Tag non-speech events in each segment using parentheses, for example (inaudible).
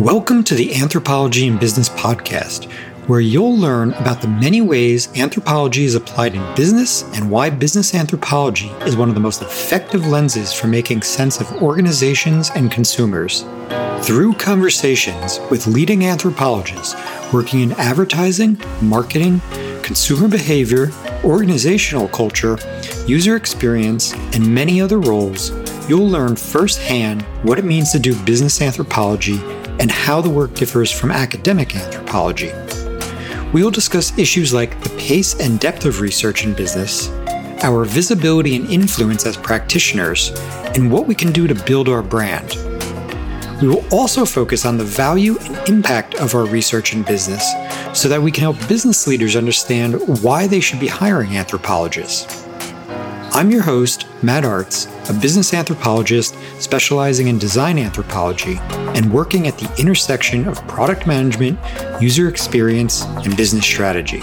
Welcome to the Anthropology and Business podcast, where you'll learn about the many ways anthropology is applied in business and why business anthropology is one of the most effective lenses for making sense of organizations and consumers. Through conversations with leading anthropologists working in advertising, marketing, consumer behavior, organizational culture, user experience, and many other roles, you'll learn firsthand what it means to do business anthropology and how the work differs from academic anthropology. We will discuss issues like the pace and depth of research in business, our visibility and influence as practitioners, and what we can do to build our brand. We will also focus on the value and impact of our research in business so that we can help business leaders understand why they should be hiring anthropologists. I'm your host, Matt Artz, a business anthropologist specializing in design anthropology and working at the intersection of product management, user experience, and business strategy.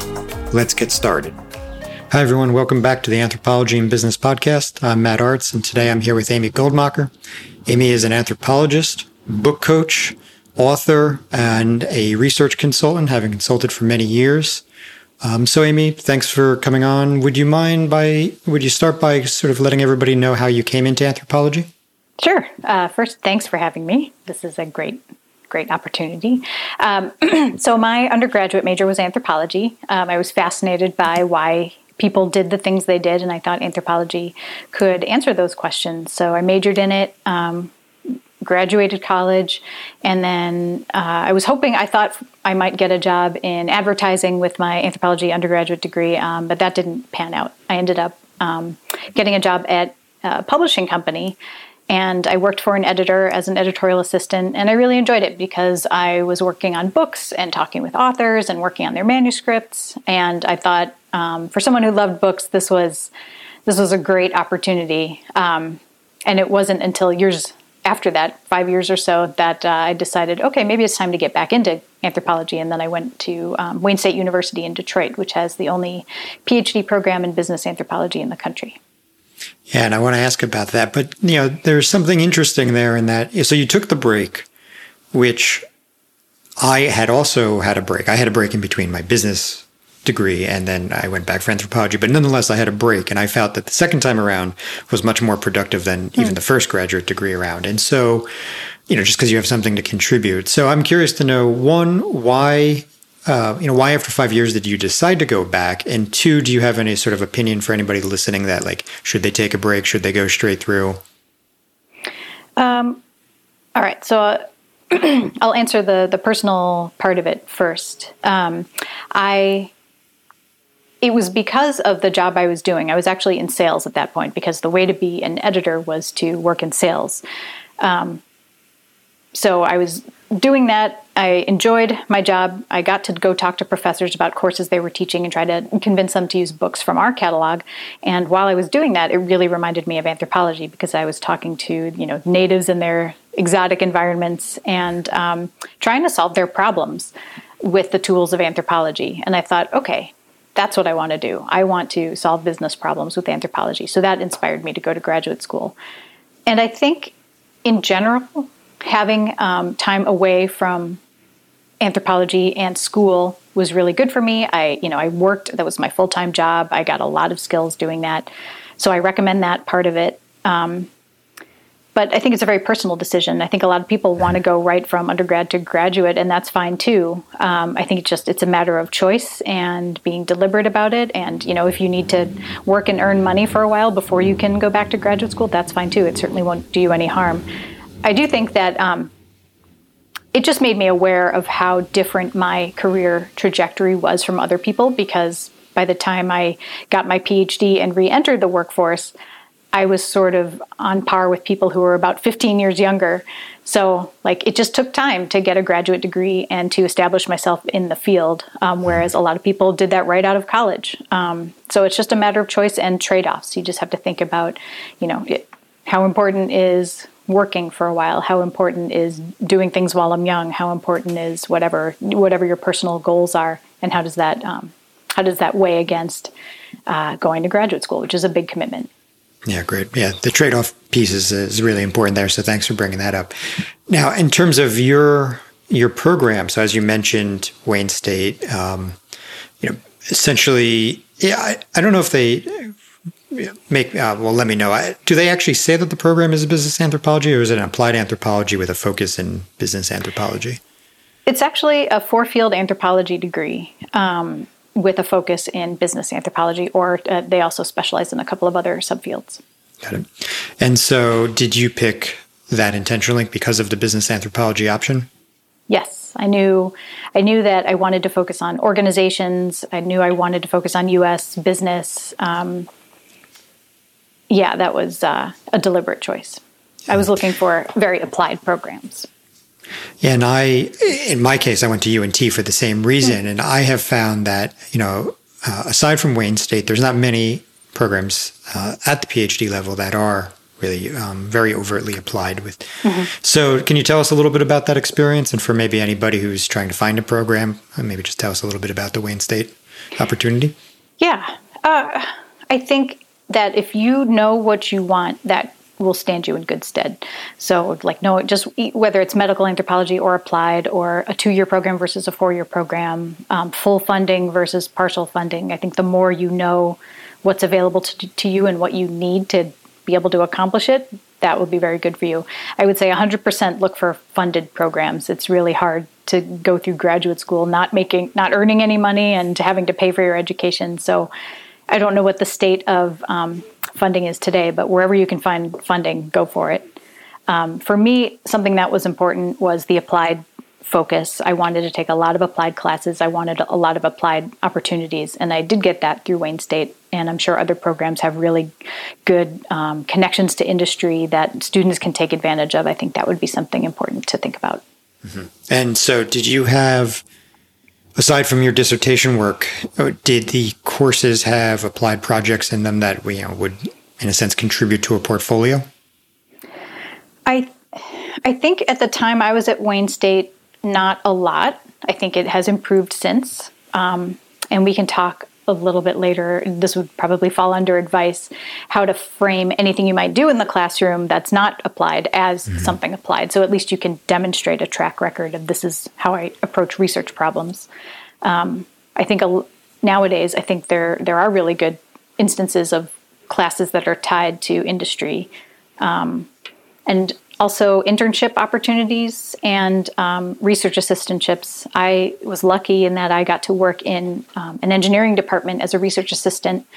Let's get started. Hi, everyone. Welcome back to the Anthropology and Business podcast. I'm Matt Artz, and today I'm here with Amy Goldmacher. Amy is an anthropologist, book coach, author, and a research consultant, having consulted for many years. Um, so, Amy, thanks for coming on. Would you mind by would you start by sort of letting everybody know how you came into anthropology? Sure. Uh, first, thanks for having me. This is a great great opportunity. Um, (clears throat) so, my undergraduate major was anthropology. Um, I was fascinated by why people did the things they did, and I thought anthropology could answer those questions. So, I majored in it. Um, graduated college, and then uh, I was hoping, I thought I might get a job in advertising with my anthropology undergraduate degree, um, but that didn't pan out. I ended up um, getting a job at a publishing company. And I worked for an editor as an editorial assistant, and I really enjoyed it because I was working on books and talking with authors and working on their manuscripts. And I thought, um, for someone who loved books, this was this was a great opportunity. Um, and it wasn't until years after that, five years or so, that uh, I decided, okay, maybe it's time to get back into anthropology. And then I went to um, Wayne State University in Detroit, which has the only PhD program in business anthropology in the country. Yeah, and I want to ask about that. But, you know, there's something interesting there in that. So you took the break, which I had also had a break. I had a break in between my business degree and then I went back for anthropology. But nonetheless, I had a break and I felt that the second time around was much more productive than mm. even the first graduate degree around. And so, you know, just because you have something to contribute. So I'm curious to know one, why. Uh, you know, why after five years did you decide to go back? And two, do you have any sort of opinion for anybody listening that like should they take a break? Should they go straight through? Um, all right, so uh, (clears throat) I'll answer the the personal part of it first. Um, I it was because of the job I was doing. I was actually in sales at that point because the way to be an editor was to work in sales. Um, so I was doing that. I enjoyed my job. I got to go talk to professors about courses they were teaching and try to convince them to use books from our catalog. And while I was doing that, it really reminded me of anthropology because I was talking to you know natives in their exotic environments and um, trying to solve their problems with the tools of anthropology. And I thought, okay, that's what I want to do. I want to solve business problems with anthropology. So that inspired me to go to graduate school. And I think, in general, having um, time away from anthropology and school was really good for me. I, you know, I worked. That was my full time job. I got a lot of skills doing that. So I recommend that part of it. Um, but I think it's a very personal decision. I think a lot of people want to go right from undergrad to graduate, and that's fine too. Um, I think it's just it's a matter of choice and being deliberate about it. And you know, if you need to work and earn money for a while before you can go back to graduate school, that's fine too. It certainly won't do you any harm. I do think that um, it just made me aware of how different my career trajectory was from other people because by the time I got my PhD and re-entered the workforce. I was sort of on par with people who were about 15 years younger. So, like, it just took time to get a graduate degree and to establish myself in the field, um, whereas a lot of people did that right out of college. Um, so, it's just a matter of choice and trade offs. You just have to think about, you know, it, how important is working for a while how important is doing things while i'm young how important is whatever whatever your personal goals are and how does that um, how does that weigh against uh, going to graduate school which is a big commitment yeah, great. Yeah, the trade off piece is, is really important there. So thanks for bringing that up. Now, in terms of your your program, so as you mentioned, Wayne State, um, you know, essentially, yeah, I, I don't know if they make uh, well let me know I, do they actually say that the program is a business anthropology or is it an applied anthropology with a focus in business anthropology it's actually a four field anthropology degree um, with a focus in business anthropology or uh, they also specialize in a couple of other subfields. Got it. And so did you pick that intentionally because of the business anthropology option? Yes. I knew i knew that i wanted to focus on organizations. I knew i wanted to focus on us business. Um, yeah, that was uh, a deliberate choice. I was looking for very applied programs. And I, in my case, I went to UNT for the same reason, and I have found that you know, uh, aside from Wayne State, there's not many programs uh, at the PhD level that are really um, very overtly applied with. Mm-hmm. So, can you tell us a little bit about that experience, and for maybe anybody who's trying to find a program, uh, maybe just tell us a little bit about the Wayne State opportunity? Yeah, uh, I think that if you know what you want, that will stand you in good stead. So, like, no, just whether it's medical anthropology or applied, or a two year program versus a four year program, um, full funding versus partial funding. I think the more you know what's available to, to you and what you need to be able to accomplish it, that would be very good for you. I would say 100% look for funded programs. It's really hard to go through graduate school not making, not earning any money and having to pay for your education. So, I don't know what the state of um, funding is today, but wherever you can find funding, go for it. Um, for me, something that was important was the applied focus. I wanted to take a lot of applied classes. I wanted a lot of applied opportunities, and I did get that through Wayne State. And I'm sure other programs have really good um, connections to industry that students can take advantage of. I think that would be something important to think about. Mm-hmm. And so, did you have aside from your dissertation work, uh, did the courses have applied projects in them that you know, would, in a sense, contribute to a portfolio? I, I think at the time I was at Wayne State, not a lot. I think it has improved since, um, and we can talk a little bit later. This would probably fall under advice how to frame anything you might do in the classroom that's not applied as mm-hmm. something applied. So at least you can demonstrate a track record of this is how I approach research problems. Um, I think a, nowadays, I think there there are really good instances of classes that are tied to industry. Um, and also internship opportunities and um, research assistantships. I was lucky in that I got to work in um, an engineering department as a research assistant.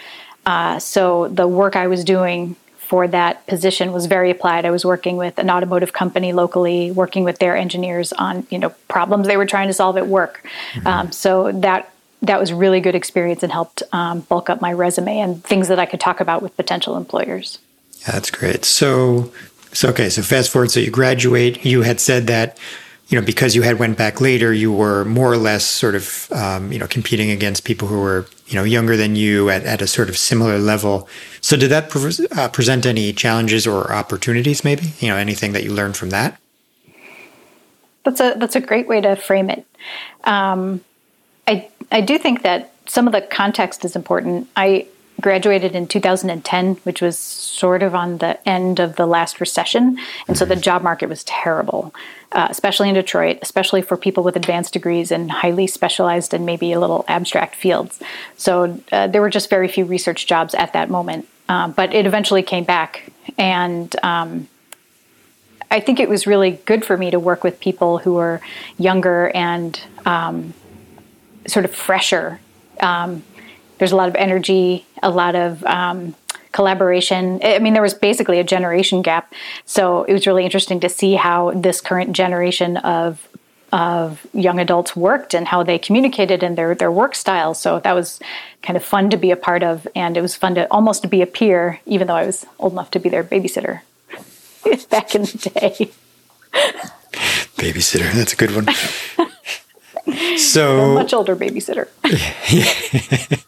Uh, so the work I was doing for that position was very applied. I was working with an automotive company locally, working with their engineers on you know problems they were trying to solve at work. Mm-hmm. Um, so that that was really good experience and helped um, bulk up my resume and things that I could talk about with potential employers. That's great. So so okay, so fast forward. So you graduate. You had said that you know because you had went back later, you were more or less sort of um, you know competing against people who were you know younger than you at, at a sort of similar level. So did that pre- uh, present any challenges or opportunities? Maybe you know anything that you learned from that. That's a that's a great way to frame it. Um, I I do think that some of the context is important. I graduated in 2010, which was sort of on the end of the last recession. And so the job market was terrible, uh, especially in Detroit, especially for people with advanced degrees and highly specialized and maybe a little abstract fields. So uh, there were just very few research jobs at that moment. Um, but it eventually came back. And um, I think it was really good for me to work with people who were younger and um, sort of fresher. There's a lot of energy, a lot of um, collaboration. I mean, there was basically a generation gap. So it was really interesting to see how this current generation of of young adults worked and how they communicated and their their work styles. So that was kind of fun to be a part of, and it was fun to almost to be a peer, even though I was old enough to be their babysitter (laughs) back in the day. Babysitter, that's a good one. (laughs) so much older babysitter. (laughs)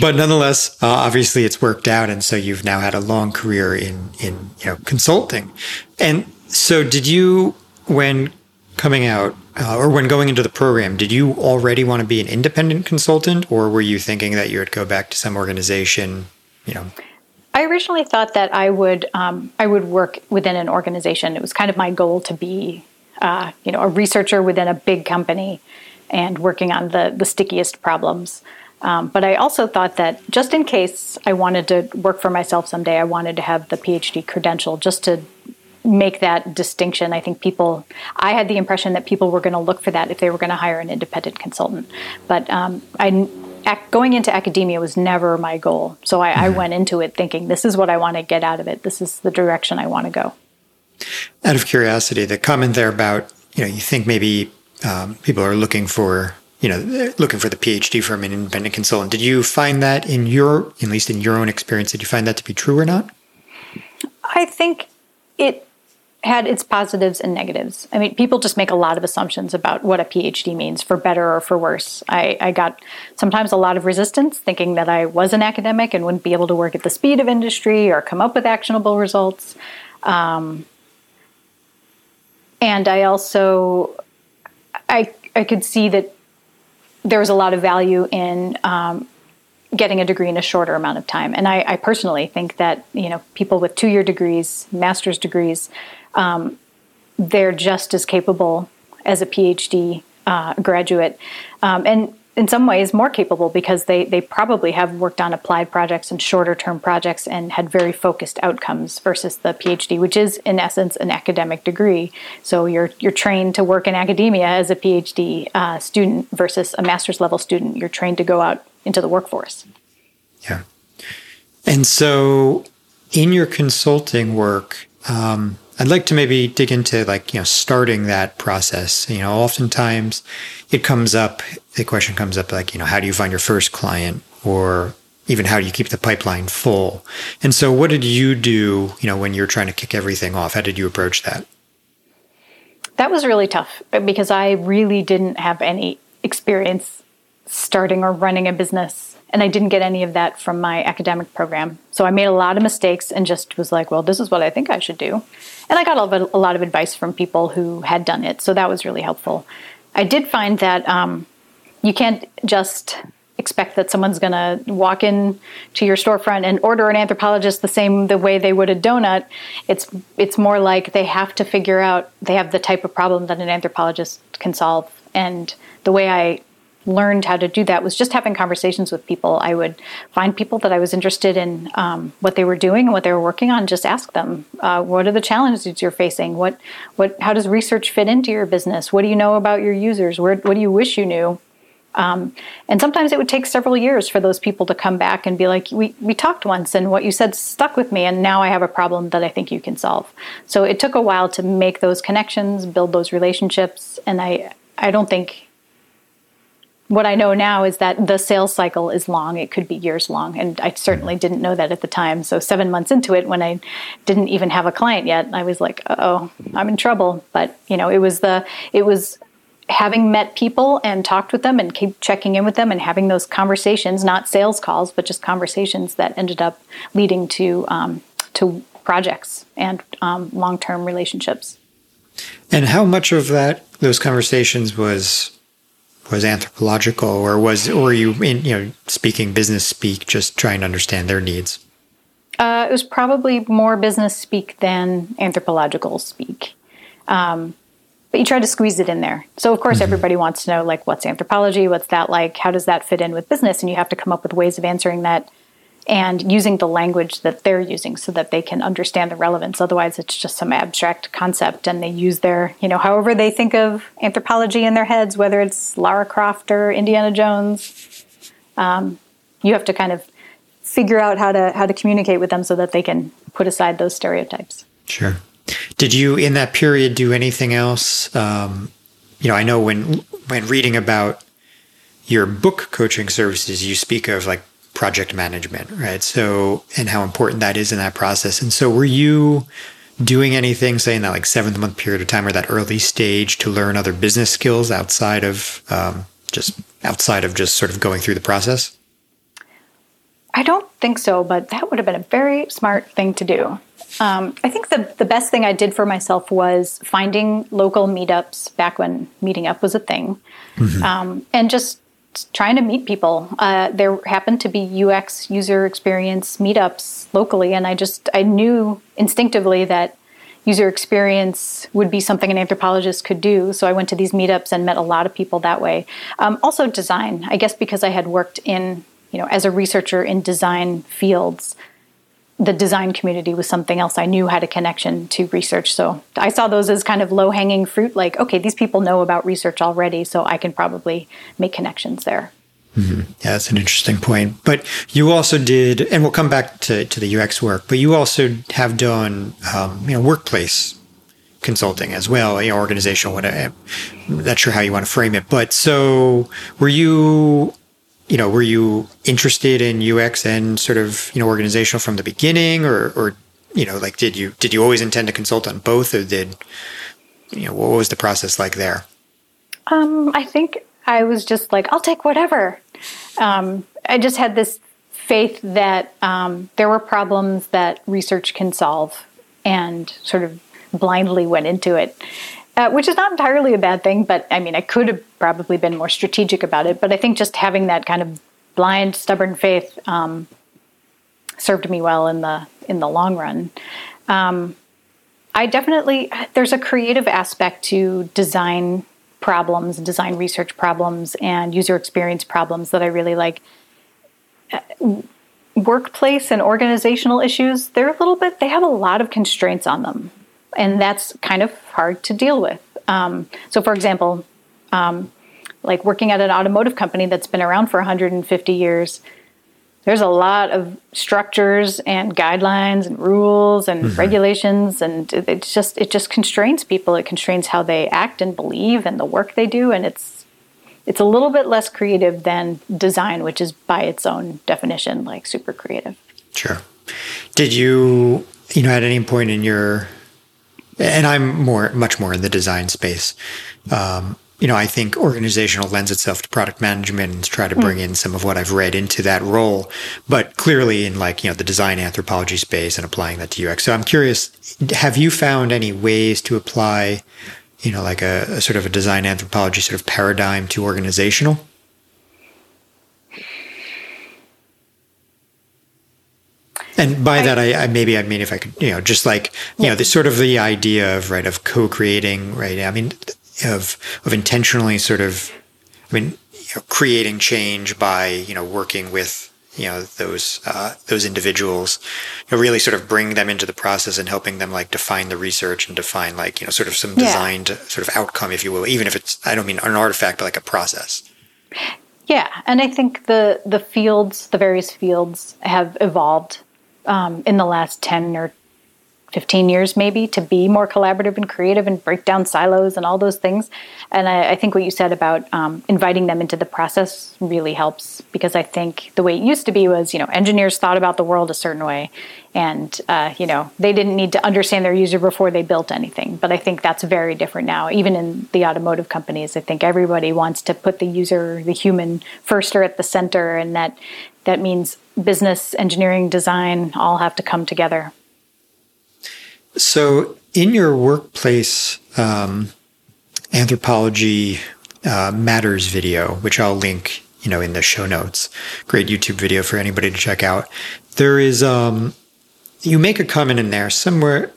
but nonetheless, uh, obviously, it's worked out, and so you've now had a long career in in you know consulting. And so, did you when coming out uh, or when going into the program, did you already want to be an independent consultant, or were you thinking that you would go back to some organization? You know. I originally thought that I would um, I would work within an organization. It was kind of my goal to be uh, you know, a researcher within a big company and working on the, the stickiest problems. Um, but I also thought that just in case I wanted to work for myself someday, I wanted to have the PhD credential just to make that distinction. I think people, I had the impression that people were going to look for that if they were going to hire an independent consultant. But um, I, going into academia was never my goal. So I, mm-hmm. I went into it thinking, this is what I want to get out of it. This is the direction I want to go. Out of curiosity, the comment there about, you know, you think maybe um, people are looking for you know looking for the phd from an independent consultant. Did you find that in your at least in your own experience did you find that to be true or not? I think it had its positives and negatives. I mean people just make a lot of assumptions about what a phd means for better or for worse. I, I got sometimes a lot of resistance thinking that i was an academic and wouldn't be able to work at the speed of industry or come up with actionable results. Um, and i also I, I could see that there was a lot of value in um, getting a degree in a shorter amount of time. And I, I personally think that you know people with two-year degrees, master's degrees, um, they're just as capable as a PhD uh, graduate. Um, and in some ways more capable because they, they probably have worked on applied projects and shorter term projects and had very focused outcomes versus the PhD, which is in essence an academic degree. So you're you're trained to work in academia as a PhD uh, student versus a master's level student. You're trained to go out into the workforce. Yeah, and so in your consulting work. Um, I'd like to maybe dig into like, you know, starting that process. You know, oftentimes it comes up, the question comes up like, you know, how do you find your first client or even how do you keep the pipeline full? And so what did you do, you know, when you're trying to kick everything off? How did you approach that? That was really tough because I really didn't have any experience starting or running a business and I didn't get any of that from my academic program. So I made a lot of mistakes and just was like, well, this is what I think I should do. And I got a lot of advice from people who had done it. So that was really helpful. I did find that um, you can't just expect that someone's going to walk in to your storefront and order an anthropologist the same the way they would a donut it's it's more like they have to figure out they have the type of problem that an anthropologist can solve and the way i learned how to do that was just having conversations with people. I would find people that I was interested in um, what they were doing and what they were working on. Just ask them, uh, what are the challenges you're facing? What, what, how does research fit into your business? What do you know about your users? Where, what do you wish you knew? Um, and sometimes it would take several years for those people to come back and be like, we, we talked once and what you said stuck with me, and now I have a problem that I think you can solve. So it took a while to make those connections, build those relationships, and I, I don't think what I know now is that the sales cycle is long. It could be years long. And I certainly mm-hmm. didn't know that at the time. So, seven months into it, when I didn't even have a client yet, I was like, Uh oh, I'm in trouble. But, you know, it was the, it was having met people and talked with them and keep checking in with them and having those conversations, not sales calls, but just conversations that ended up leading to, um, to projects and um, long term relationships. And how much of that, those conversations was was anthropological or was or you in you know speaking business speak just trying to understand their needs? Uh, it was probably more business speak than anthropological speak. Um, but you try to squeeze it in there. So of course mm-hmm. everybody wants to know like what's anthropology? What's that like? How does that fit in with business? And you have to come up with ways of answering that and using the language that they're using so that they can understand the relevance. Otherwise, it's just some abstract concept, and they use their, you know, however they think of anthropology in their heads, whether it's Lara Croft or Indiana Jones. Um, you have to kind of figure out how to how to communicate with them so that they can put aside those stereotypes. Sure. Did you in that period do anything else? Um, you know, I know when when reading about your book coaching services, you speak of like project management, right? So, and how important that is in that process. And so, were you doing anything, say, in that like seventh month period of time or that early stage to learn other business skills outside of um, just outside of just sort of going through the process? I don't think so, but that would have been a very smart thing to do. Um, I think the, the best thing I did for myself was finding local meetups back when meeting up was a thing, mm-hmm. um, and just trying to meet people. Uh, there happened to be UX user experience meetups locally, and I just I knew instinctively that user experience would be something an anthropologist could do. So I went to these meetups and met a lot of people that way. Um, also, design. I guess because I had worked in, you know, as a researcher in design fields, the design community was something else I knew had a connection to research. So I saw those as kind of low hanging fruit. Like, okay, these people know about research already, so I can probably make connections there. Mm-hmm. Yeah, that's an interesting point. But you also did, and we'll come back to, to the UX work, but you also have done, um, you know, workplace consulting as well, you know, organizational, whatever. I'm not sure how you want to frame it. But so were you, you know, were you interested in UX and sort of, you know, organizational from the beginning or, or, you know, like, did you, did you always intend to consult on both or did, you know, what was the process like there? Um, I think I was just like, I'll take whatever. Um, I just had this faith that um, there were problems that research can solve and sort of blindly went into it. Uh, which is not entirely a bad thing, but I mean, I could have probably been more strategic about it. But I think just having that kind of blind, stubborn faith um, served me well in the in the long run. Um, I definitely there's a creative aspect to design problems, design research problems, and user experience problems that I really like. Uh, workplace and organizational issues, they're a little bit, they have a lot of constraints on them. And that's kind of hard to deal with. Um, so, for example, um, like working at an automotive company that's been around for 150 years, there's a lot of structures and guidelines and rules and mm-hmm. regulations and it just it just constrains people it constrains how they act and believe and the work they do and it's it's a little bit less creative than design which is by its own definition like super creative sure did you you know at any point in your and i'm more much more in the design space um, you know, I think organizational lends itself to product management and try to hmm. bring in some of what I've read into that role, but clearly in like, you know, the design anthropology space and applying that to UX. So I'm curious, have you found any ways to apply, you know, like a, a sort of a design anthropology sort of paradigm to organizational? And by I, that, I, I, maybe I mean if I could, you know, just like you yeah. know, the sort of the idea of right of co-creating, right? I mean, of of intentionally sort of, I mean, you know, creating change by you know working with you know those uh, those individuals, you know, really sort of bring them into the process and helping them like define the research and define like you know sort of some designed yeah. sort of outcome, if you will, even if it's I don't mean an artifact, but like a process. Yeah, and I think the the fields, the various fields, have evolved um, in the last ten or 15 years maybe to be more collaborative and creative and break down silos and all those things. And i, I think what you said about um, inviting them into the process really helps because i think the way it used to be was you know engineers thought about the world a certain way and uh, you know they didn't need to understand their user before they built anything. But i think that's very different now. Even in the automotive companies i think everybody wants to put the user the human first or at the center. And that that means business engineering design all have to come together so, in your workplace um, anthropology uh, matters video, which I'll link, you know, in the show notes, great YouTube video for anybody to check out. There is, um, you make a comment in there somewhere,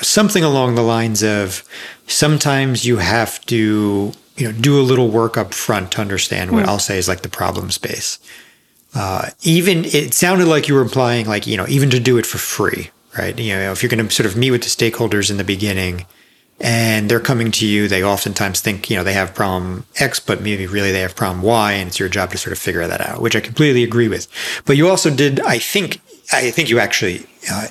something along the lines of, sometimes you have to, you know, do a little work up front to understand what mm. I'll say is like the problem space. Uh, even it sounded like you were implying like you know even to do it for free right? You know, if you're going to sort of meet with the stakeholders in the beginning and they're coming to you, they oftentimes think, you know, they have problem X, but maybe really they have problem Y, and it's your job to sort of figure that out, which I completely agree with. But you also did, I think, I think you actually uh,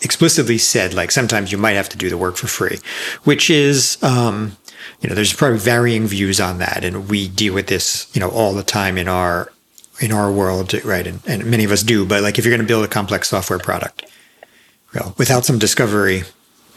explicitly said, like, sometimes you might have to do the work for free, which is, um, you know, there's probably varying views on that. And we deal with this, you know, all the time in our, in our world, right? And, and many of us do, but like if you're going to build a complex software product, well, without some discovery,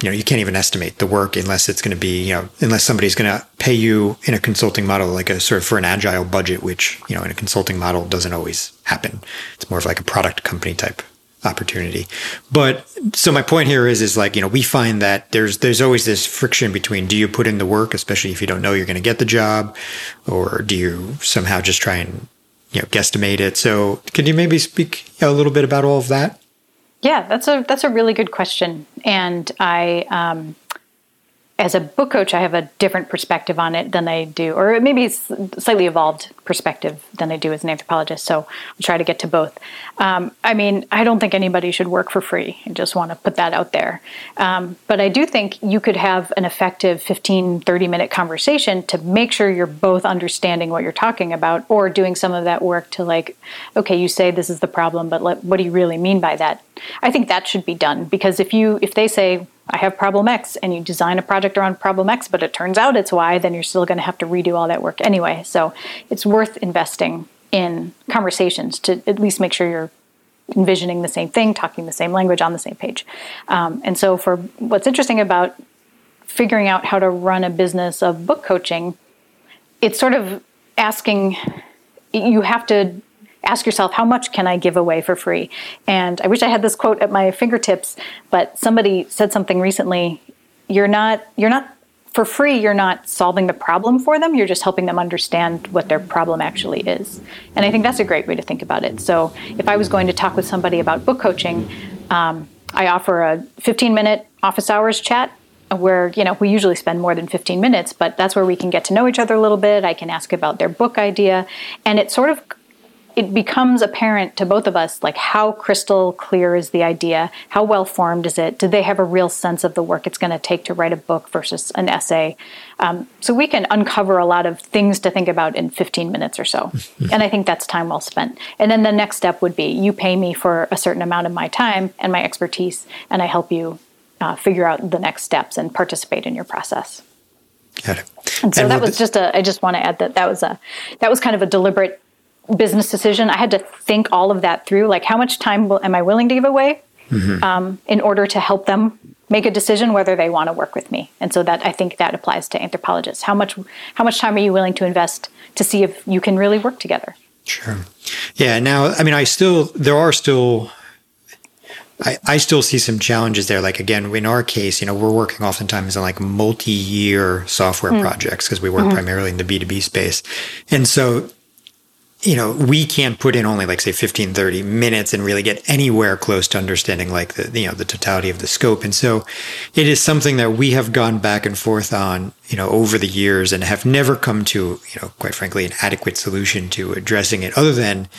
you know, you can't even estimate the work unless it's going to be, you know, unless somebody's going to pay you in a consulting model, like a sort of for an agile budget, which, you know, in a consulting model doesn't always happen. It's more of like a product company type opportunity. But so my point here is, is like, you know, we find that there's, there's always this friction between do you put in the work, especially if you don't know you're going to get the job, or do you somehow just try and, you know, guesstimate it? So can you maybe speak a little bit about all of that? Yeah, that's a that's a really good question, and I um, as a book coach, I have a different perspective on it than I do, or maybe slightly evolved perspective than I do as an anthropologist. So I'll try to get to both. Um, I mean, I don't think anybody should work for free. I just want to put that out there. Um, but I do think you could have an effective 15, 30 minute conversation to make sure you're both understanding what you're talking about or doing some of that work to, like, okay, you say this is the problem, but what do you really mean by that? I think that should be done because if you, if they say, I have problem X, and you design a project around problem X, but it turns out it's Y, then you're still going to have to redo all that work anyway. So it's worth investing in conversations to at least make sure you're envisioning the same thing, talking the same language on the same page. Um, and so, for what's interesting about figuring out how to run a business of book coaching, it's sort of asking, you have to ask yourself, how much can I give away for free? And I wish I had this quote at my fingertips, but somebody said something recently. You're not, you're not for free, you're not solving the problem for them, you're just helping them understand what their problem actually is. And I think that's a great way to think about it. So if I was going to talk with somebody about book coaching, um, I offer a 15 minute office hours chat where you know we usually spend more than 15 minutes but that's where we can get to know each other a little bit i can ask about their book idea and it sort of it becomes apparent to both of us like how crystal clear is the idea? How well formed is it? Do they have a real sense of the work it's going to take to write a book versus an essay? Um, so we can uncover a lot of things to think about in 15 minutes or so. (laughs) And i think that's time well spent. And then the next step would be you pay me for a certain amount of my time and my expertise and i help you uh, figure out the next steps and participate in your process. Got it. and so And that was just a i just want to add that that was a that was kind of a deliberate business decision i had to think all of that through like how much time will, am i willing to give away mm-hmm. um, in order to help them make a decision whether they want to work with me and so that i think that applies to anthropologists how much how much time are you willing to invest to see if you can really work together Sure. Yeah. Now, I mean, I still, there are still, I, I still see some challenges there. Like, again, in our case, you know, we're working oftentimes on like multi year software hmm. projects because we work mm-hmm. primarily in the B2B space. And so, you know, we can't put in only like say 15, 30 minutes and really get anywhere close to understanding like the, you know, the totality of the scope. And so it is something that we have gone back and forth on, you know, over the years and have never come to, you know, quite frankly, an adequate solution to addressing it other than,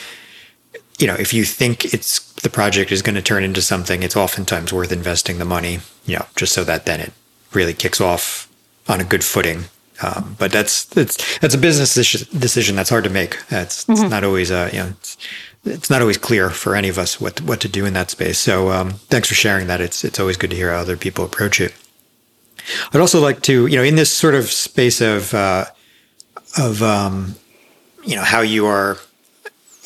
you know, if you think it's the project is going to turn into something, it's oftentimes worth investing the money, you know, just so that then it really kicks off on a good footing. Um, but that's that's that's a business decision that's hard to make. It's, it's not always uh, you know it's, it's not always clear for any of us what what to do in that space. So um, thanks for sharing that. It's it's always good to hear how other people approach it. I'd also like to you know in this sort of space of uh, of um, you know how you are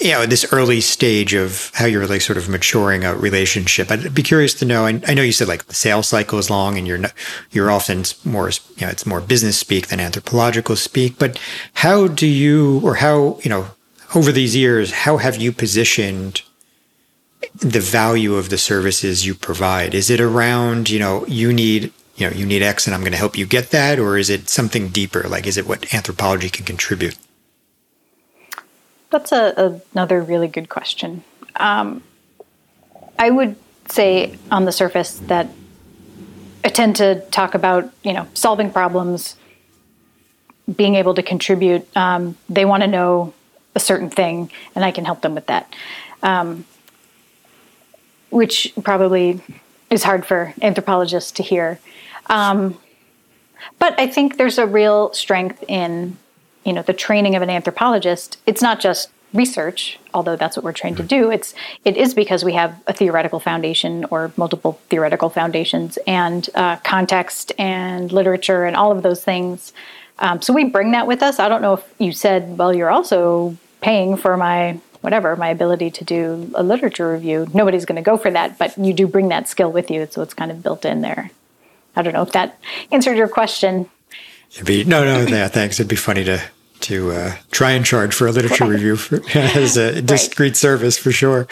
you know, this early stage of how you're like sort of maturing a relationship. I'd be curious to know. I, I know you said like the sales cycle is long, and you're not, you're often more you know it's more business speak than anthropological speak. But how do you, or how you know, over these years, how have you positioned the value of the services you provide? Is it around you know you need you know you need X, and I'm going to help you get that, or is it something deeper? Like, is it what anthropology can contribute? That's a, another really good question. Um, I would say on the surface that I tend to talk about, you know, solving problems, being able to contribute. Um, they want to know a certain thing, and I can help them with that. Um, which probably is hard for anthropologists to hear. Um, but I think there's a real strength in you know the training of an anthropologist it's not just research although that's what we're trained to do. It's it is because we have a theoretical foundation or multiple theoretical foundations and uh, context and literature and all of those things. Um, so we bring that with us. I don't know if you said well you're also paying for my whatever my ability to do a literature review. Nobody's going to go for that but you do bring that skill with you. So it's kind of built in there. I don't know if that answered your question It'd be no, no, yeah, thanks. It'd be funny to to uh, try and charge for a literature review for, (laughs) as a discrete service for sure.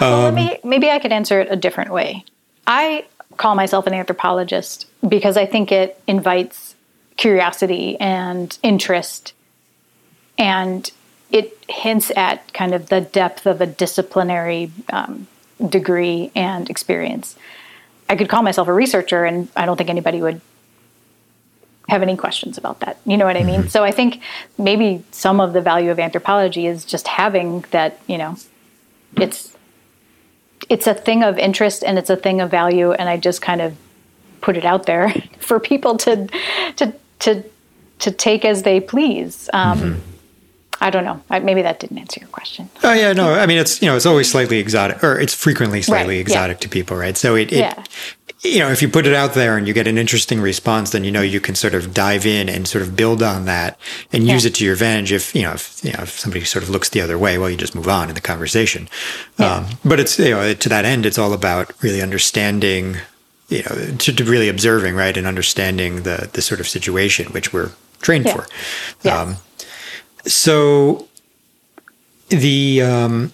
Well, Um, let me, maybe I could answer it a different way. I call myself an anthropologist because I think it invites curiosity and interest, and it hints at kind of the depth of a disciplinary um, degree and experience. I could call myself a researcher, and I don't think anybody would have any questions about that. You know what I mean? Mm-hmm. So I think maybe some of the value of anthropology is just having that, you know, it's it's a thing of interest and it's a thing of value and I just kind of put it out there (laughs) for people to to to to take as they please. Um, mm-hmm. I don't know. Maybe that didn't answer your question. Oh yeah, no. I mean, it's you know, it's always slightly exotic, or it's frequently slightly right, exotic yeah. to people, right? So it, it yeah. You know, if you put it out there and you get an interesting response, then you know you can sort of dive in and sort of build on that and use it to your advantage. If you know, if, you know, if somebody sort of looks the other way, well, you just move on in the conversation. Um, but it's you know, to that end, it's all about really understanding you know, to, to, really observing, right, and understanding the the sort of situation which we're trained yeah. for. Yeah. Um, so the um,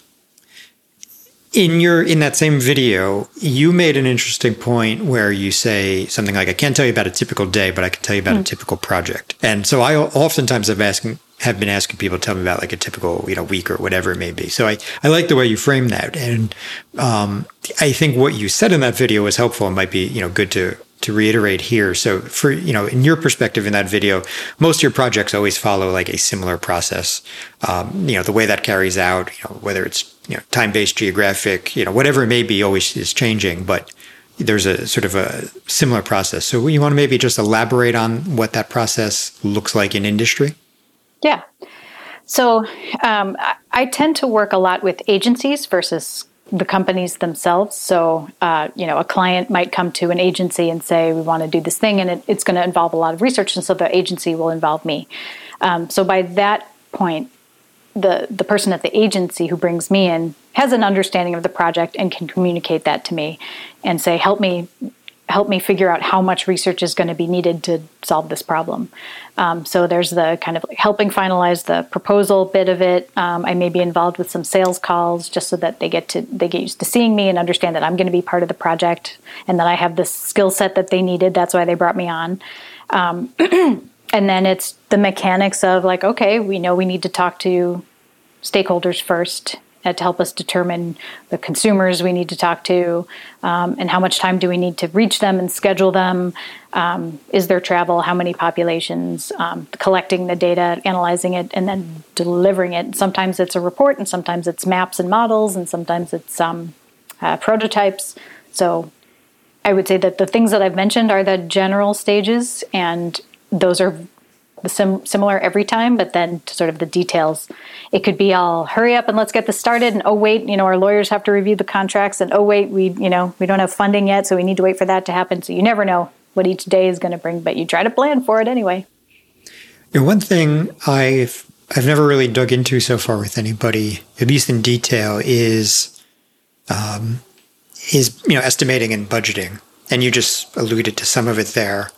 in your in that same video, you made an interesting point where you say something like, "I can't tell you about a typical day, but I can tell you about mm. a typical project." And so I oftentimes have asking have been asking people to tell me about like a typical you know week or whatever it may be. So I I like the way you frame that, and um, I think what you said in that video was helpful and might be you know good to to reiterate here. So for, you know, in your perspective in that video, most of your projects always follow like a similar process. Um, you know, the way that carries out, you know, whether it's, you know, time-based geographic, you know, whatever it may be always is changing, but there's a sort of a similar process. So you want to maybe just elaborate on what that process looks like in industry? Yeah. So um, I tend to work a lot with agencies versus the companies themselves. So, uh, you know, a client might come to an agency and say, "We want to do this thing," and it, it's going to involve a lot of research, and so the agency will involve me. Um, so, by that point, the the person at the agency who brings me in has an understanding of the project and can communicate that to me, and say, "Help me help me figure out how much research is going to be needed to solve this problem. Um, so there's the kind of helping finalize the proposal bit of it. Um, I may be involved with some sales calls just so that they get to they get used to seeing me and understand that I'm going to be part of the project and that I have the skill set that they needed. That's why they brought me on. Um, (clears throat) and then it's the mechanics of like, okay, we know we need to talk to stakeholders first to help us determine the consumers we need to talk to um, and how much time do we need to reach them and schedule them. Um, is there travel? How many populations? Um, collecting the data, analyzing it, and then delivering it. Sometimes it's a report, and sometimes it's maps and models, and sometimes it's um, uh, prototypes. So I would say that the things that I've mentioned are the general stages, and those are sim- similar every time, but then to sort of the details, it could be all hurry up and let's get this started. And oh wait, you know our lawyers have to review the contracts, and oh wait, we you know we don't have funding yet, so we need to wait for that to happen. So you never know what each day is going to bring, but you try to plan for it anyway. You know, one thing I've I've never really dug into so far with anybody, at least in detail, is um, is you know estimating and budgeting, and you just alluded to some of it there.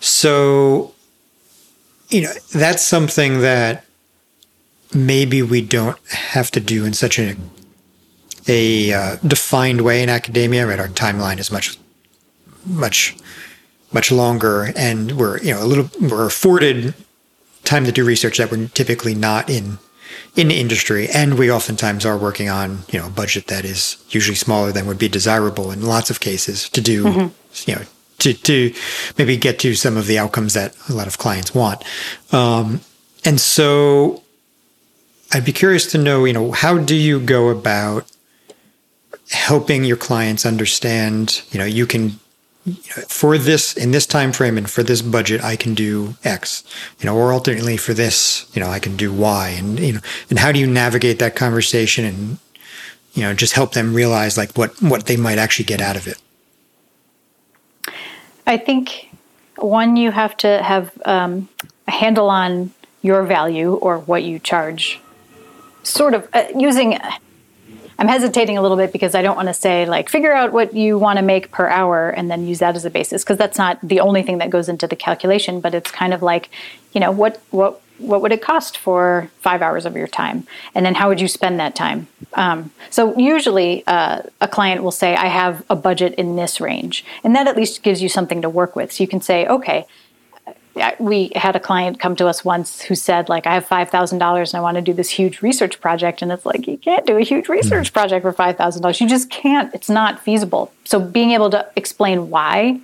So you know, that's something that maybe we don't have to do in such a a uh, defined way in academia. Right, our timeline is much much much longer, and we're you know a little we're afforded time to do research that we're typically not in in industry, and we oftentimes are working on you know a budget that is usually smaller than would be desirable in lots of cases to do mm-hmm. you know to, to maybe get to some of the outcomes that a lot of clients want. Um, and so I'd be curious to know, you know, how do you go about helping your clients understand, you know, you can you know, for this in this time frame and for this budget I can do X, you know, or alternately for this, you know, I can do Y, and you know, and how do you navigate that conversation and you know just help them realize like what what they might actually get out of it. I think one, you have to have um, a handle on your value or what you charge. Sort of uh, using, I'm hesitating a little bit because I don't want to say, like, figure out what you want to make per hour and then use that as a basis, because that's not the only thing that goes into the calculation, but it's kind of like, you know, what, what, what would it cost for five hours of your time? And then how would you spend that time? Um, so usually uh, a client will say i have a budget in this range. And that at least gives you something to work with. So you can say okay we had a client come to us once who said like i have $5000 and i want to do this huge research project. And it's like you can't do a huge research mm-hmm. project for $5000 you just can't. It's not feasible. So being able to explain why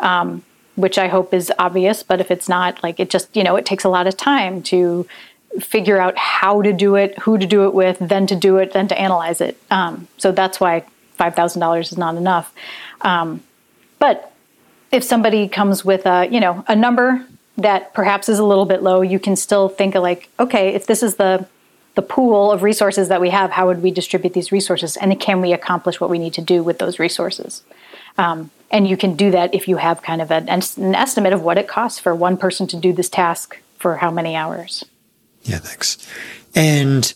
um, which i hope is obvious but if it's not like it just you know it takes a lot of time to figure out how to do it who to do it with then to do it then to analyze it. Um, so that's why $5000 is not enough. Um, but if somebody comes with a you know a number that perhaps is a little bit low, you can still think of like, okay, if this is the the pool of resources that we have, how would we distribute these resources, and can we accomplish what we need to do with those resources? Um, and you can do that if you have kind of an, an estimate of what it costs for one person to do this task for how many hours. Yeah, thanks. And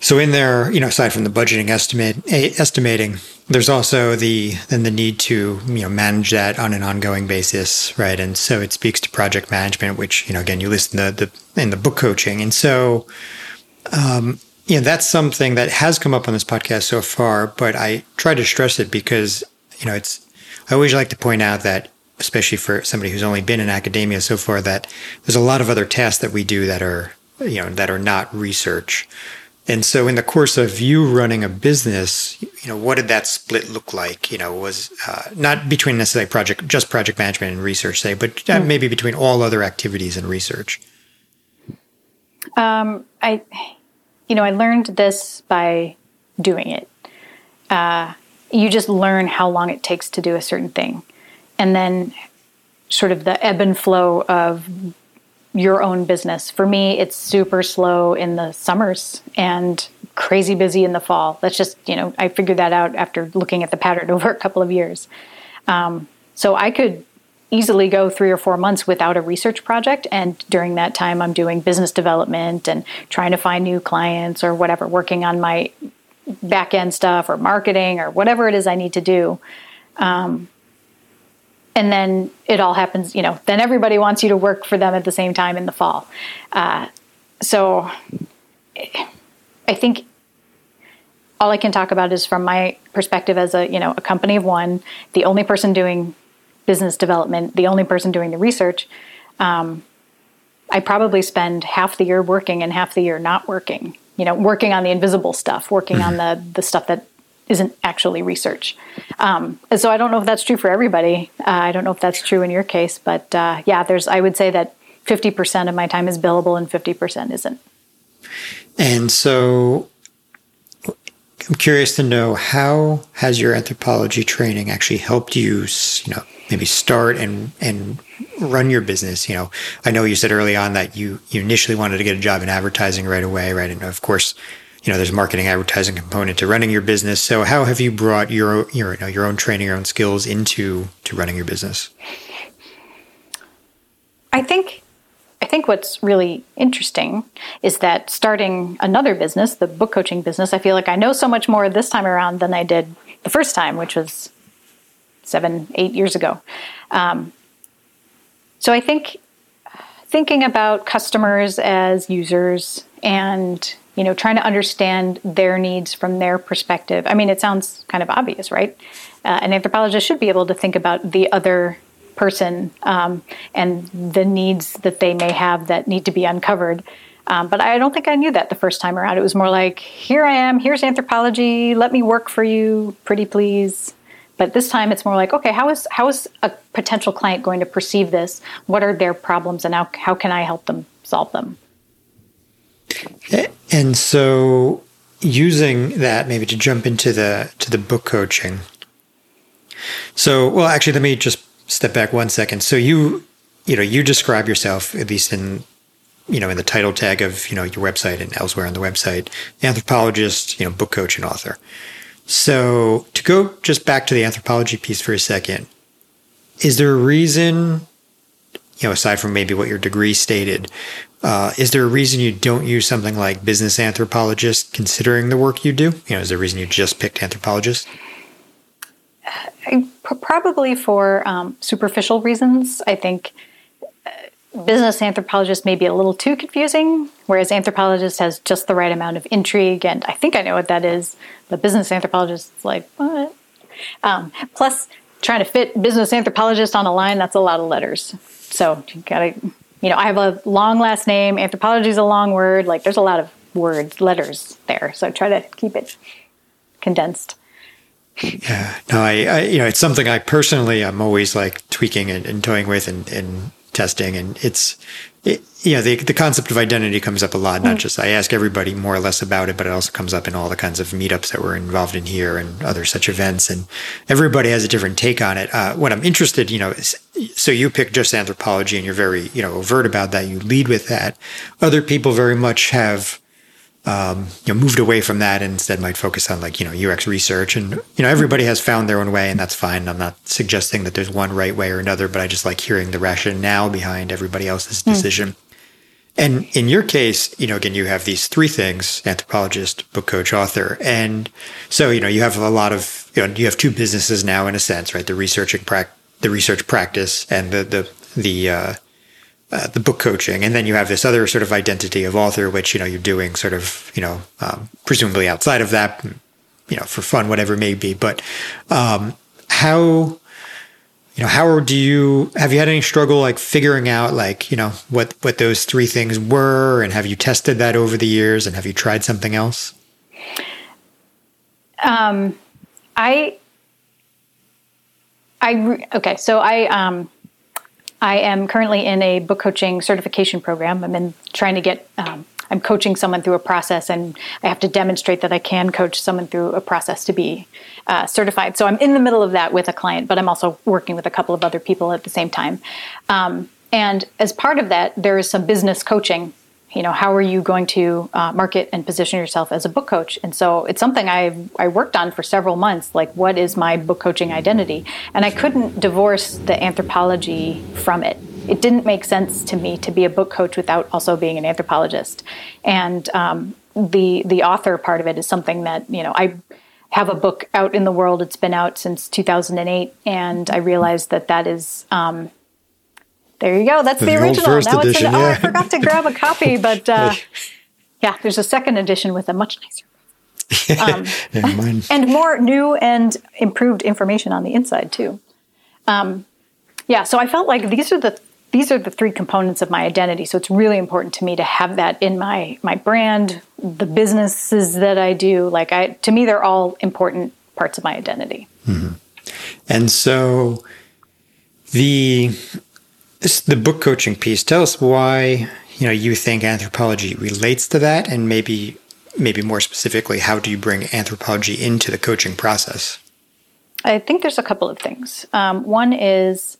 so in there, you know, aside from the budgeting estimate, estimating, there's also the then the need to you know manage that on an ongoing basis, right? And so it speaks to project management, which you know again you list in the, the in the book coaching, and so um, you know that's something that has come up on this podcast so far, but I try to stress it because you know it's I always like to point out that especially for somebody who's only been in academia so far that there's a lot of other tasks that we do that are you know that are not research and so, in the course of you running a business, you know, what did that split look like? You know, was uh, not between necessarily project, just project management and research, say, but mm. maybe between all other activities and research. Um, I, you know, I learned this by doing it. Uh, you just learn how long it takes to do a certain thing, and then sort of the ebb and flow of your own business. For me, it's super slow in the summers and crazy busy in the fall. That's just, you know, I figured that out after looking at the pattern (laughs) over a couple of years. Um, so I could easily go three or four months without a research project. And during that time, I'm doing business development and trying to find new clients or whatever, working on my back end stuff or marketing or whatever it is I need to do. Um, and then it all happens you know then everybody wants you to work for them at the same time in the fall uh, so i think all i can talk about is from my perspective as a you know a company of one the only person doing business development the only person doing the research um, i probably spend half the year working and half the year not working you know working on the invisible stuff working on the the stuff that isn't actually research. Um, and so I don't know if that's true for everybody. Uh, I don't know if that's true in your case, but uh, yeah, there's. I would say that 50% of my time is billable and 50% isn't. And so I'm curious to know how has your anthropology training actually helped you, you know, maybe start and and run your business. You know, I know you said early on that you you initially wanted to get a job in advertising right away, right? And of course, you know, there's marketing advertising component to running your business. So how have you brought your your you know, your own training, your own skills into to running your business? I think I think what's really interesting is that starting another business, the book coaching business, I feel like I know so much more this time around than I did the first time, which was seven, eight years ago. Um, so I think thinking about customers as users and you know, trying to understand their needs from their perspective. I mean, it sounds kind of obvious, right? Uh, an anthropologist should be able to think about the other person um, and the needs that they may have that need to be uncovered. Um, but I don't think I knew that the first time around. It was more like, here I am, here's anthropology, let me work for you, pretty please. But this time it's more like, okay, how is how is a potential client going to perceive this? What are their problems and how, how can I help them solve them? And so using that maybe to jump into the to the book coaching. So, well actually let me just step back one second. So you you know, you describe yourself at least in you know, in the title tag of, you know, your website and elsewhere on the website, anthropologist, you know, book coach and author. So to go just back to the anthropology piece for a second, is there a reason, you know, aside from maybe what your degree stated, uh, is there a reason you don't use something like business anthropologist considering the work you do? You know, is there a reason you just picked anthropologist? Probably for um, superficial reasons. I think uh, business anthropologist may be a little too confusing, whereas anthropologist has just the right amount of intrigue, and I think I know what that is. But business anthropologist is like, what? Um, plus, trying to fit business anthropologist on a line, that's a lot of letters. So you gotta, you know, I have a long last name. Anthropology is a long word. Like there's a lot of words, letters there. So try to keep it condensed. Yeah, no, I, I, you know, it's something I personally, I'm always like tweaking and, and toying with and, and testing. And it's, it, yeah, the, the concept of identity comes up a lot. Not mm. just, I ask everybody more or less about it, but it also comes up in all the kinds of meetups that we're involved in here and other such events. And everybody has a different take on it. Uh, what I'm interested, you know, is, so you pick just anthropology and you're very, you know, overt about that. You lead with that. Other people very much have, um, you know, moved away from that and instead might focus on like, you know, UX research. And, you know, everybody has found their own way and that's fine. I'm not suggesting that there's one right way or another, but I just like hearing the rationale behind everybody else's hmm. decision. Mm. And in your case, you know, again, you have these three things, anthropologist, book coach, author. And so, you know, you have a lot of, you know, you have two businesses now in a sense, right? The researching prac, the research practice and the, the, the, uh, uh, the book coaching, and then you have this other sort of identity of author, which you know you're doing sort of you know um, presumably outside of that, you know for fun, whatever it may be. But um, how you know how do you have you had any struggle like figuring out like you know what what those three things were, and have you tested that over the years, and have you tried something else? Um, I I okay, so I um I am currently in a book coaching certification program. I'm in trying to get. Um, I'm coaching someone through a process, and I have to demonstrate that I can coach someone through a process to be uh, certified. So I'm in the middle of that with a client, but I'm also working with a couple of other people at the same time. Um, and as part of that, there is some business coaching you know how are you going to uh, market and position yourself as a book coach? And so it's something i i worked on for several months like what is my book coaching identity? And i couldn't divorce the anthropology from it. It didn't make sense to me to be a book coach without also being an anthropologist. And um, the the author part of it is something that you know i have a book out in the world. It's been out since 2008 and i realized that that is um, there you go. That's the, the original. Now edition, it's in, yeah. oh, I forgot to grab a (laughs) copy, but uh, yeah, there's a second edition with a much nicer. (laughs) Um, (laughs) and more new and improved information on the inside too. Um, yeah, so I felt like these are the these are the three components of my identity. So it's really important to me to have that in my my brand, the businesses that I do. Like I, to me, they're all important parts of my identity. Mm-hmm. And so the this, the book coaching piece. Tell us why you know you think anthropology relates to that, and maybe maybe more specifically, how do you bring anthropology into the coaching process? I think there's a couple of things. Um, one is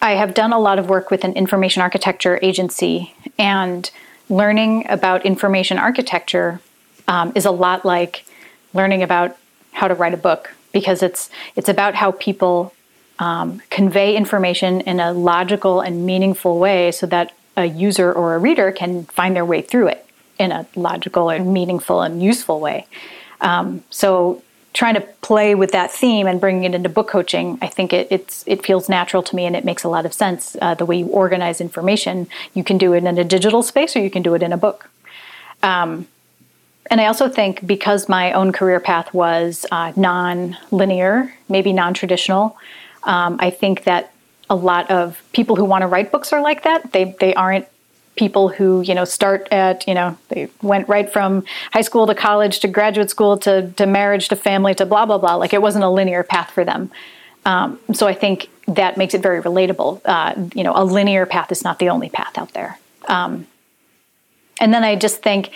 I have done a lot of work with an information architecture agency, and learning about information architecture um, is a lot like learning about how to write a book because it's it's about how people um, convey information in a logical and meaningful way so that a user or a reader can find their way through it in a logical and meaningful and useful way. Um, so trying to play with that theme and bringing it into book coaching, I think it, it's it feels natural to me and it makes a lot of sense. Uh, the way you organize information, you can do it in a digital space or you can do it in a book. Um, and I also think because my own career path was uh, non-linear, maybe non-traditional, um, I think that a lot of people who want to write books are like that. They they aren't people who you know start at you know they went right from high school to college to graduate school to to marriage to family to blah blah blah. Like it wasn't a linear path for them. Um, so I think that makes it very relatable. Uh, you know, a linear path is not the only path out there. Um, and then I just think,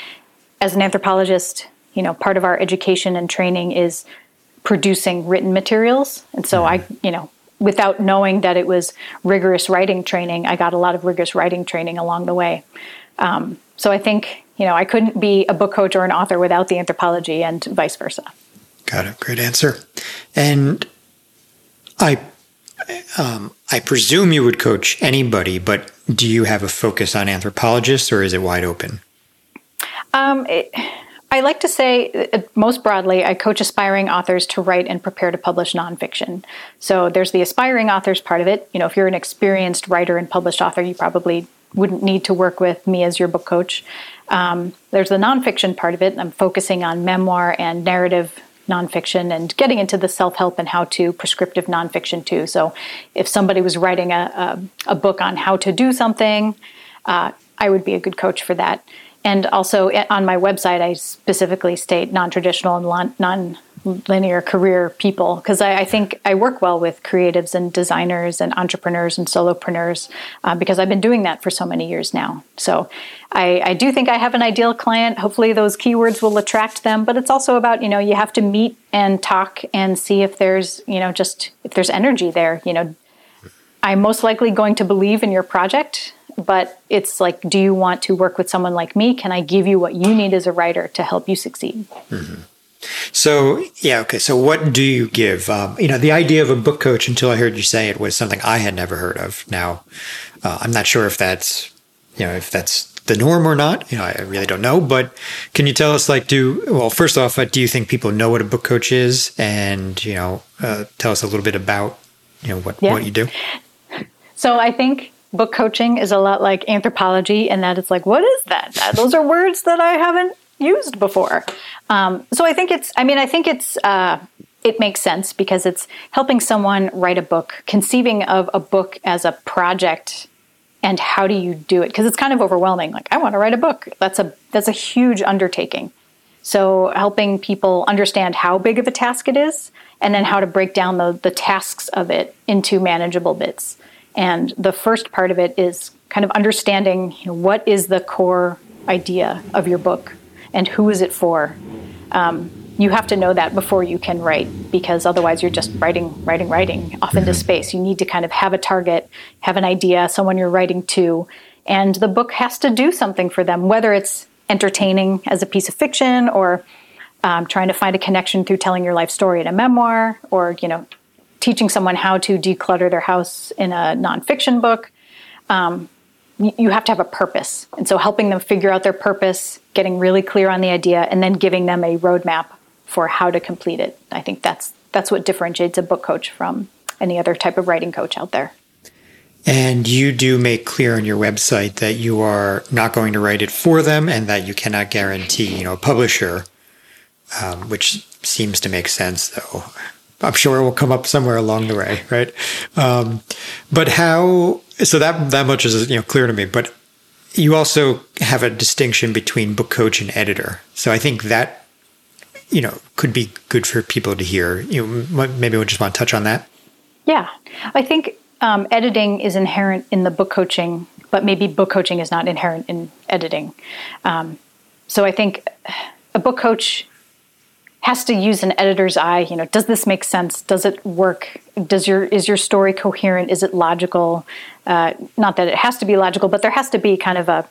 as an anthropologist, you know, part of our education and training is producing written materials, and so mm-hmm. I, you know, without knowing that it was rigorous writing training, I got a lot of rigorous writing training along the way. Um, so I think you know I couldn't be a book coach or an author without the anthropology, and vice versa. Got it. Great answer. And I, um, I presume you would coach anybody, but do you have a focus on anthropologists, or is it wide open? Um, it, I like to say, uh, most broadly, I coach aspiring authors to write and prepare to publish nonfiction. So there's the aspiring authors part of it. You know, if you're an experienced writer and published author, you probably wouldn't need to work with me as your book coach. Um, there's the nonfiction part of it. I'm focusing on memoir and narrative nonfiction and getting into the self help and how to prescriptive nonfiction too. So, if somebody was writing a, a, a book on how to do something, uh, I would be a good coach for that. And also eh, on my website, I specifically state non traditional and non linear career people because I, I, think I work well with creatives and designers and entrepreneurs and solopreneurs uh, because I've been doing that for so many years now. So I, I, do think I have an ideal client. Hopefully, those keywords will attract them. But it's also about you know you have to meet and talk and see if there's you know just if there's energy there. You know, I'm most likely going to believe in your project. But it's like, do you want to work with someone like me? Can I give you what you need as a writer to help you succeed? Mm-hmm. So yeah, okay. So what do you give? Um, you know, the idea of a book coach until I heard you say it was something I had never heard of. Now, uh, I'm not sure if that's you know if that's the norm or not. You know, I really don't know. But can you tell us, like, do well? First off, uh, do you think people know what a book coach is? And you know, uh, tell us a little bit about you know what yeah. what you do. So I think book coaching is a lot like anthropology, and that it's like, what is that? Those are words that I haven't used before. Um, so I think it's, I mean, I think it's, uh, it makes sense because it's helping someone write a book, conceiving of a book as a project and how do you do it? Because it's kind of overwhelming. Like i want to write a book. That's a that's a huge undertaking. So helping people understand how big of a task it is and then how to break down the, the tasks of it into manageable bits and the first part of it is kind of understanding you know, what is the core idea of your book and who is it for. Um, you have to know that before you can write because otherwise you're just writing, writing, writing off into mm-hmm. space. You need to kind of have a target, have an idea, someone you're writing to, and the book has to do something for them, whether it's entertaining as a piece of fiction or um, trying to find a connection through telling your life story in a memoir or, you know, teaching someone how to declutter their house in a nonfiction book. Um, you have to have a purpose. And so helping them figure out their purpose, getting really clear on the idea, and then giving them a roadmap for how to complete it. I think that's that's what differentiates a book coach from any other type of writing coach out there. And you do make clear on your website that you are not going to write it for them and that you cannot guarantee, you know, a publisher, um, which seems to make sense though. I'm sure it will come up somewhere along the way, right? Um, but how? So that that much is you know clear to me. But you also have a distinction between book coach and editor. So I think that you know could be good for people to hear. You know, maybe we just want to touch on that. Yeah, I think um, editing is inherent in the book coaching, but maybe book coaching is not inherent in editing. Um, so I think a book coach has to use an editor's eye you know does this make sense? Does it work? Does your is your story coherent? Is it logical? Uh, not that it has to be logical but there has to be kind of a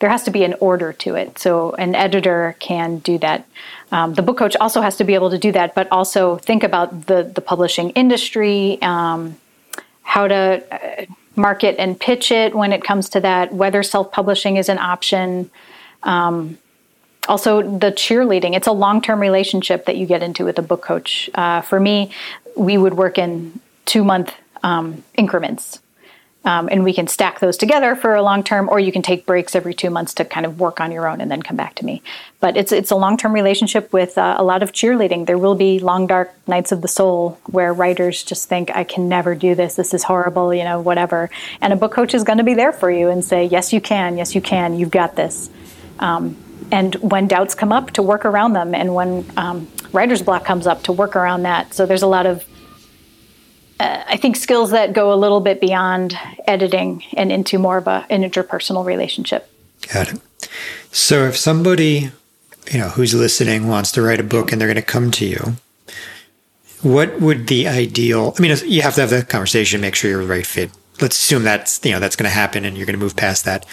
there has to be an order to it. So an editor can do that. Um, the book coach also has to be able to do that but also think about the the publishing industry um, how to uh, market and pitch it when it comes to that whether self-publishing is an option. Um, also the cheerleading. It's a long-term relationship that you get into with a book coach. Uh, for me we would work in two month um, increments. Um, and we can stack those together for a long term or you can take breaks every two months to kind of work on your own and then come back to me. But it's it's a long-term relationship with uh, a lot of cheerleading. There will be long dark nights of the soul where writers just think i can never do this. This is horrible you know whatever. And a book coach is going to be there for you and say yes you can. Yes you can. You've got this. Um, and when doubts come up to work around them. And when um, writer's block comes up to work around that. So there's a lot of uh, i think skills that go a little bit beyond editing and into more of a, an interpersonal relationship. Got it. So if somebody you know who's listening wants to write a book and they're going to come to you what would the ideal i mean you have to have that conversation make sure you're the right fit. Let's assume that's you know that's going to happen and you're going to move past that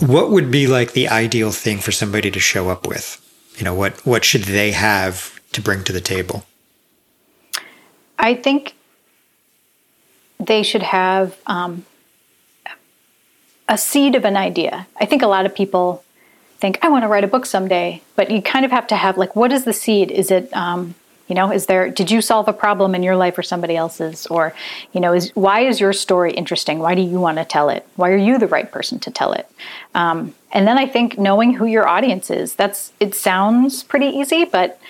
what would be like the ideal thing for somebody to show up with? You know, what what should they have to bring to the table? I think they should have um, a seed of an idea. I think a lot of people think I want to write a book someday, but you kind of have to have like, what is the seed? Is it um, you know, is there did you solve a problem in your life or somebody else's or you know, is why is your story interesting? Why do you want to tell it? Why are you the right person to tell it? Um, and then I think knowing who your audience is. That's it sounds pretty easy, but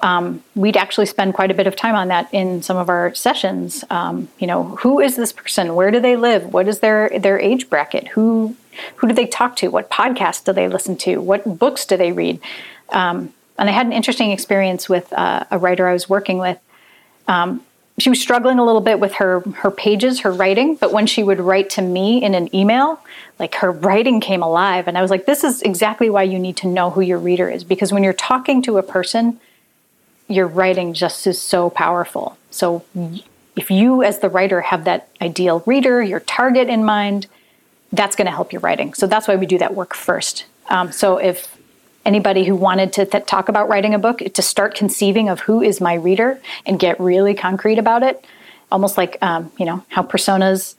um, we'd actually spend quite a bit of time on that in some of our sessions. Um, you know, who is this person? Where do they live? What is their their age bracket? Who who do they talk to? What podcasts do they listen to? What books do they read? Um, and I had an interesting experience with uh, a writer I was working with. Um, she was struggling a little bit with her her pages, her writing, but when she would write to me in an email, like her writing came alive, and I was like, "This is exactly why you need to know who your reader is, because when you're talking to a person, your writing just is so powerful. So, if you as the writer have that ideal reader, your target in mind, that's going to help your writing. So that's why we do that work first. Um, so if anybody who wanted to th- talk about writing a book to start conceiving of who is my reader and get really concrete about it. Almost like um, you know how personas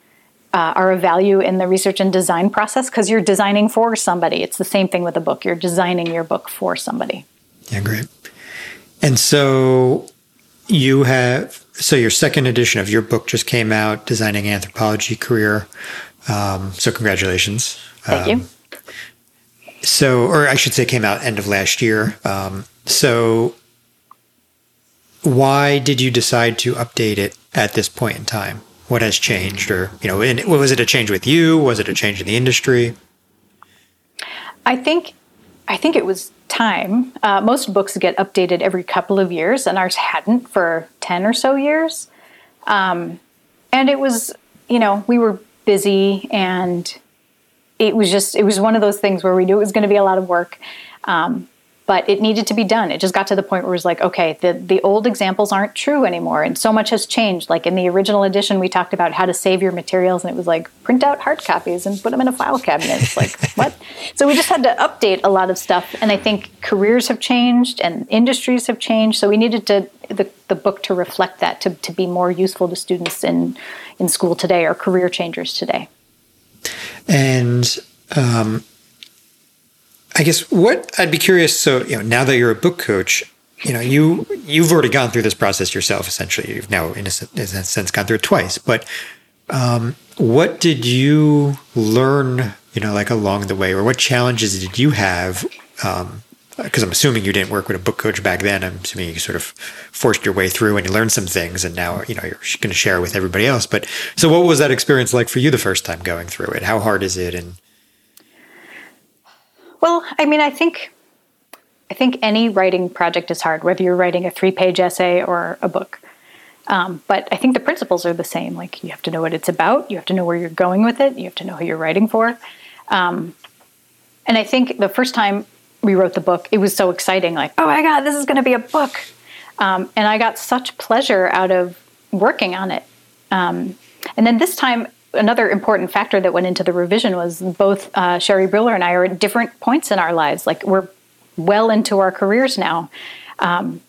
uh, are a value in the research and design process because you're designing for somebody. It's the same thing with a book. You're designing your book for somebody. Yeah great. And so you have so your second edition of your book just came out designing anthropology career. Um, so congratulations. Thank um, you so, or I should say, came out end of last year. Um, so, why did you decide to update it at this point in time? What has changed, or you know, in, was it a change with you? Was it a change in the industry? I think, I think it was time. Uh, most books get updated every couple of years, and ours hadn't for ten or so years. Um, and it was, you know, we were busy and it was just it was one of those things where we knew it was going to be a lot of work um, but it needed to be done. It just got to the point where it was like okay the, the old examples aren't true anymore and so much has changed. Like in the original edition we talked about how to save your materials and it was like print out hard copies and put them in a file cabinet. It's like (laughs) what? So we just had to update a lot of stuff and i think careers have changed and industries have changed so we needed to the, the book to reflect that to, to be more useful to students in in school today or career changers today and um, I guess what I'd be curious. So you know, now that you're a book coach, you know you you've already gone through this process yourself. Essentially, you've now in a, in a sense gone through it twice. But um, what did you learn? You know, like along the way, or what challenges did you have um, because I'm assuming you didn't work with a book coach back then. I'm assuming you sort of forced your way through and you learned some things, and now you know you're going to share with everybody else. But so, what was that experience like for you the first time going through it? How hard is it? And well, I mean, I think I think any writing project is hard, whether you're writing a three-page essay or a book. Um, but I think the principles are the same. Like you have to know what it's about, you have to know where you're going with it, you have to know who you're writing for. Um, and I think the first time we wrote the book, it was so exciting. Like, oh my God, this is going to be a book. Um, and I got such pleasure out of working on it. Um, and then this time, another important factor that went into the revision was both uh, Sherry Briller and I are at different points in our lives. Like, we're well into our careers now. Um,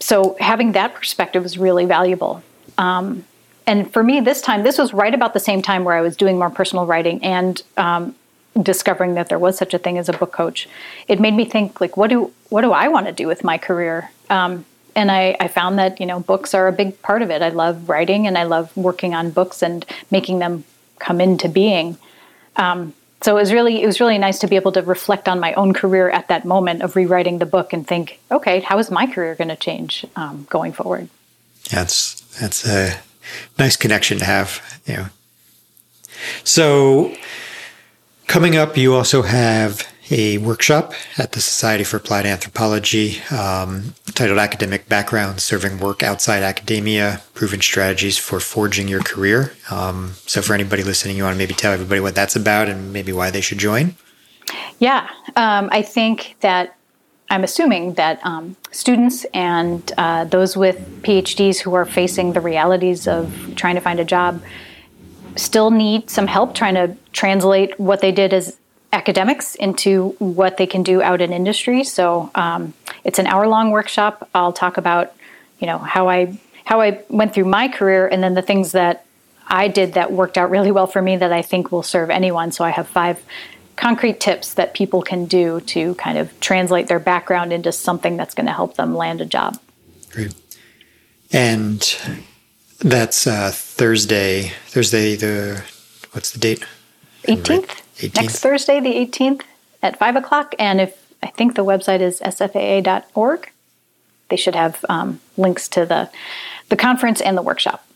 so having that perspective was really valuable. Um, and for me, this time, this was right about the same time where I was doing more personal writing and um, discovering that there was such a thing as a book coach, it made me think like, what do what do I want to do with my career? Um, and I, I, found that you know books are a big part of it. I love writing and I love working on books and making them come into being. Um, so it was really it was really nice to be able to reflect on my own career at that moment of rewriting the book and think, okay, how is my career going to change um, going forward? That's that's a nice connection to have. You know, so Coming up, you also have a workshop at the Society for Applied Anthropology um, titled Academic Background Serving Work Outside Academia Proven Strategies for Forging Your Career. Um, so, for anybody listening, you want to maybe tell everybody what that's about and maybe why they should join? Yeah, um, I think that I'm assuming that um, students and uh, those with PhDs who are facing the realities of trying to find a job still need some help trying to translate what they did as academics into what they can do out in industry. So um, it's an hour long workshop. I'll talk about you know how I how I went through my career and then the things that I did that worked out really well for me that I think will serve anyone. So I have five concrete tips that people can do to kind of translate their background into something that's going to help them land a job. Great. And that's uh, Thursday. Thursday, the what's the date? 18th. 18th. Next Thursday, the 18th at 5 o'clock. And if I think the website is sfaa.org. they should have um, links to the the conference and the workshop.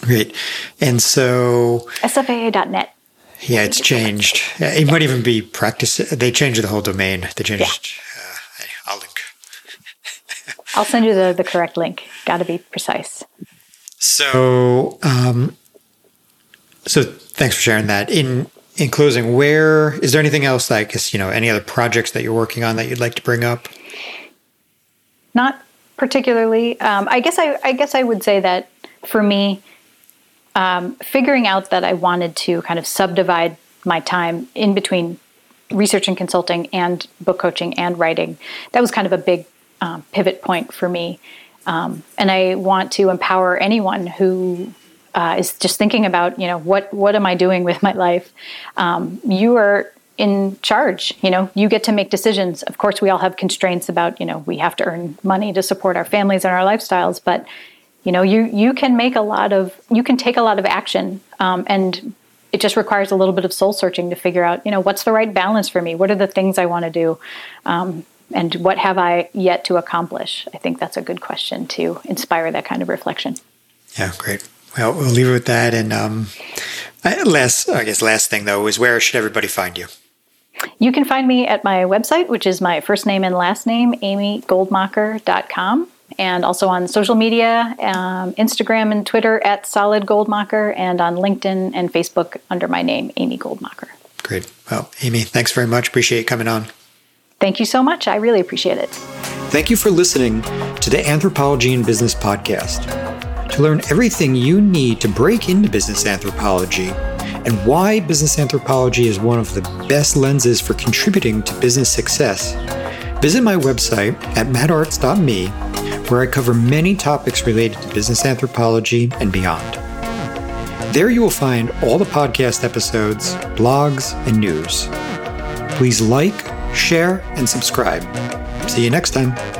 Great. And so SFAA.net. Yeah, it's changed. It might even be practice. They changed the whole domain. They changed. Yeah. Uh, I'll link. (laughs) I'll send you the, the correct link. Got to be precise. So, um, so thanks for sharing that. In in closing, where is there anything else like you know any other projects that you're working on that you'd like to bring up? Not particularly. Um, I guess I, I guess I would say that for me, um, figuring out that I wanted to kind of subdivide my time in between research and consulting and book coaching and writing, that was kind of a big um, pivot point for me. Um, and I want to empower anyone who uh, is just thinking about, you know, what what am I doing with my life? Um, you are in charge. You know, you get to make decisions. Of course, we all have constraints about, you know, we have to earn money to support our families and our lifestyles, but you know, you you can make a lot of you can take a lot of action, um, and it just requires a little bit of soul searching to figure out, you know, what's the right balance for me? What are the things I want to do? And what have I yet to accomplish? I think that's a good question to inspire that kind of reflection. Yeah, great. Well, we'll leave it with that. And um, last, I guess, last thing though is where should everybody find you? You can find me at my website, which is my first name and last name, amygoldmacher.com, and also on social media, um, Instagram and Twitter at Solid Goldmacher, and on LinkedIn and Facebook under my name, Amy Goldmacher. Great. Well, Amy, thanks very much. Appreciate you coming on. Thank you so much. I really appreciate it. Thank you for listening to the Anthropology and Business podcast. To learn everything you need to break into business anthropology and why business anthropology is one of the best lenses for contributing to business success, visit my website at mattartz.me, where I cover many topics related to business anthropology and beyond. There you will find all the podcast episodes, blogs, and news. Please like, share, and subscribe. See you next time.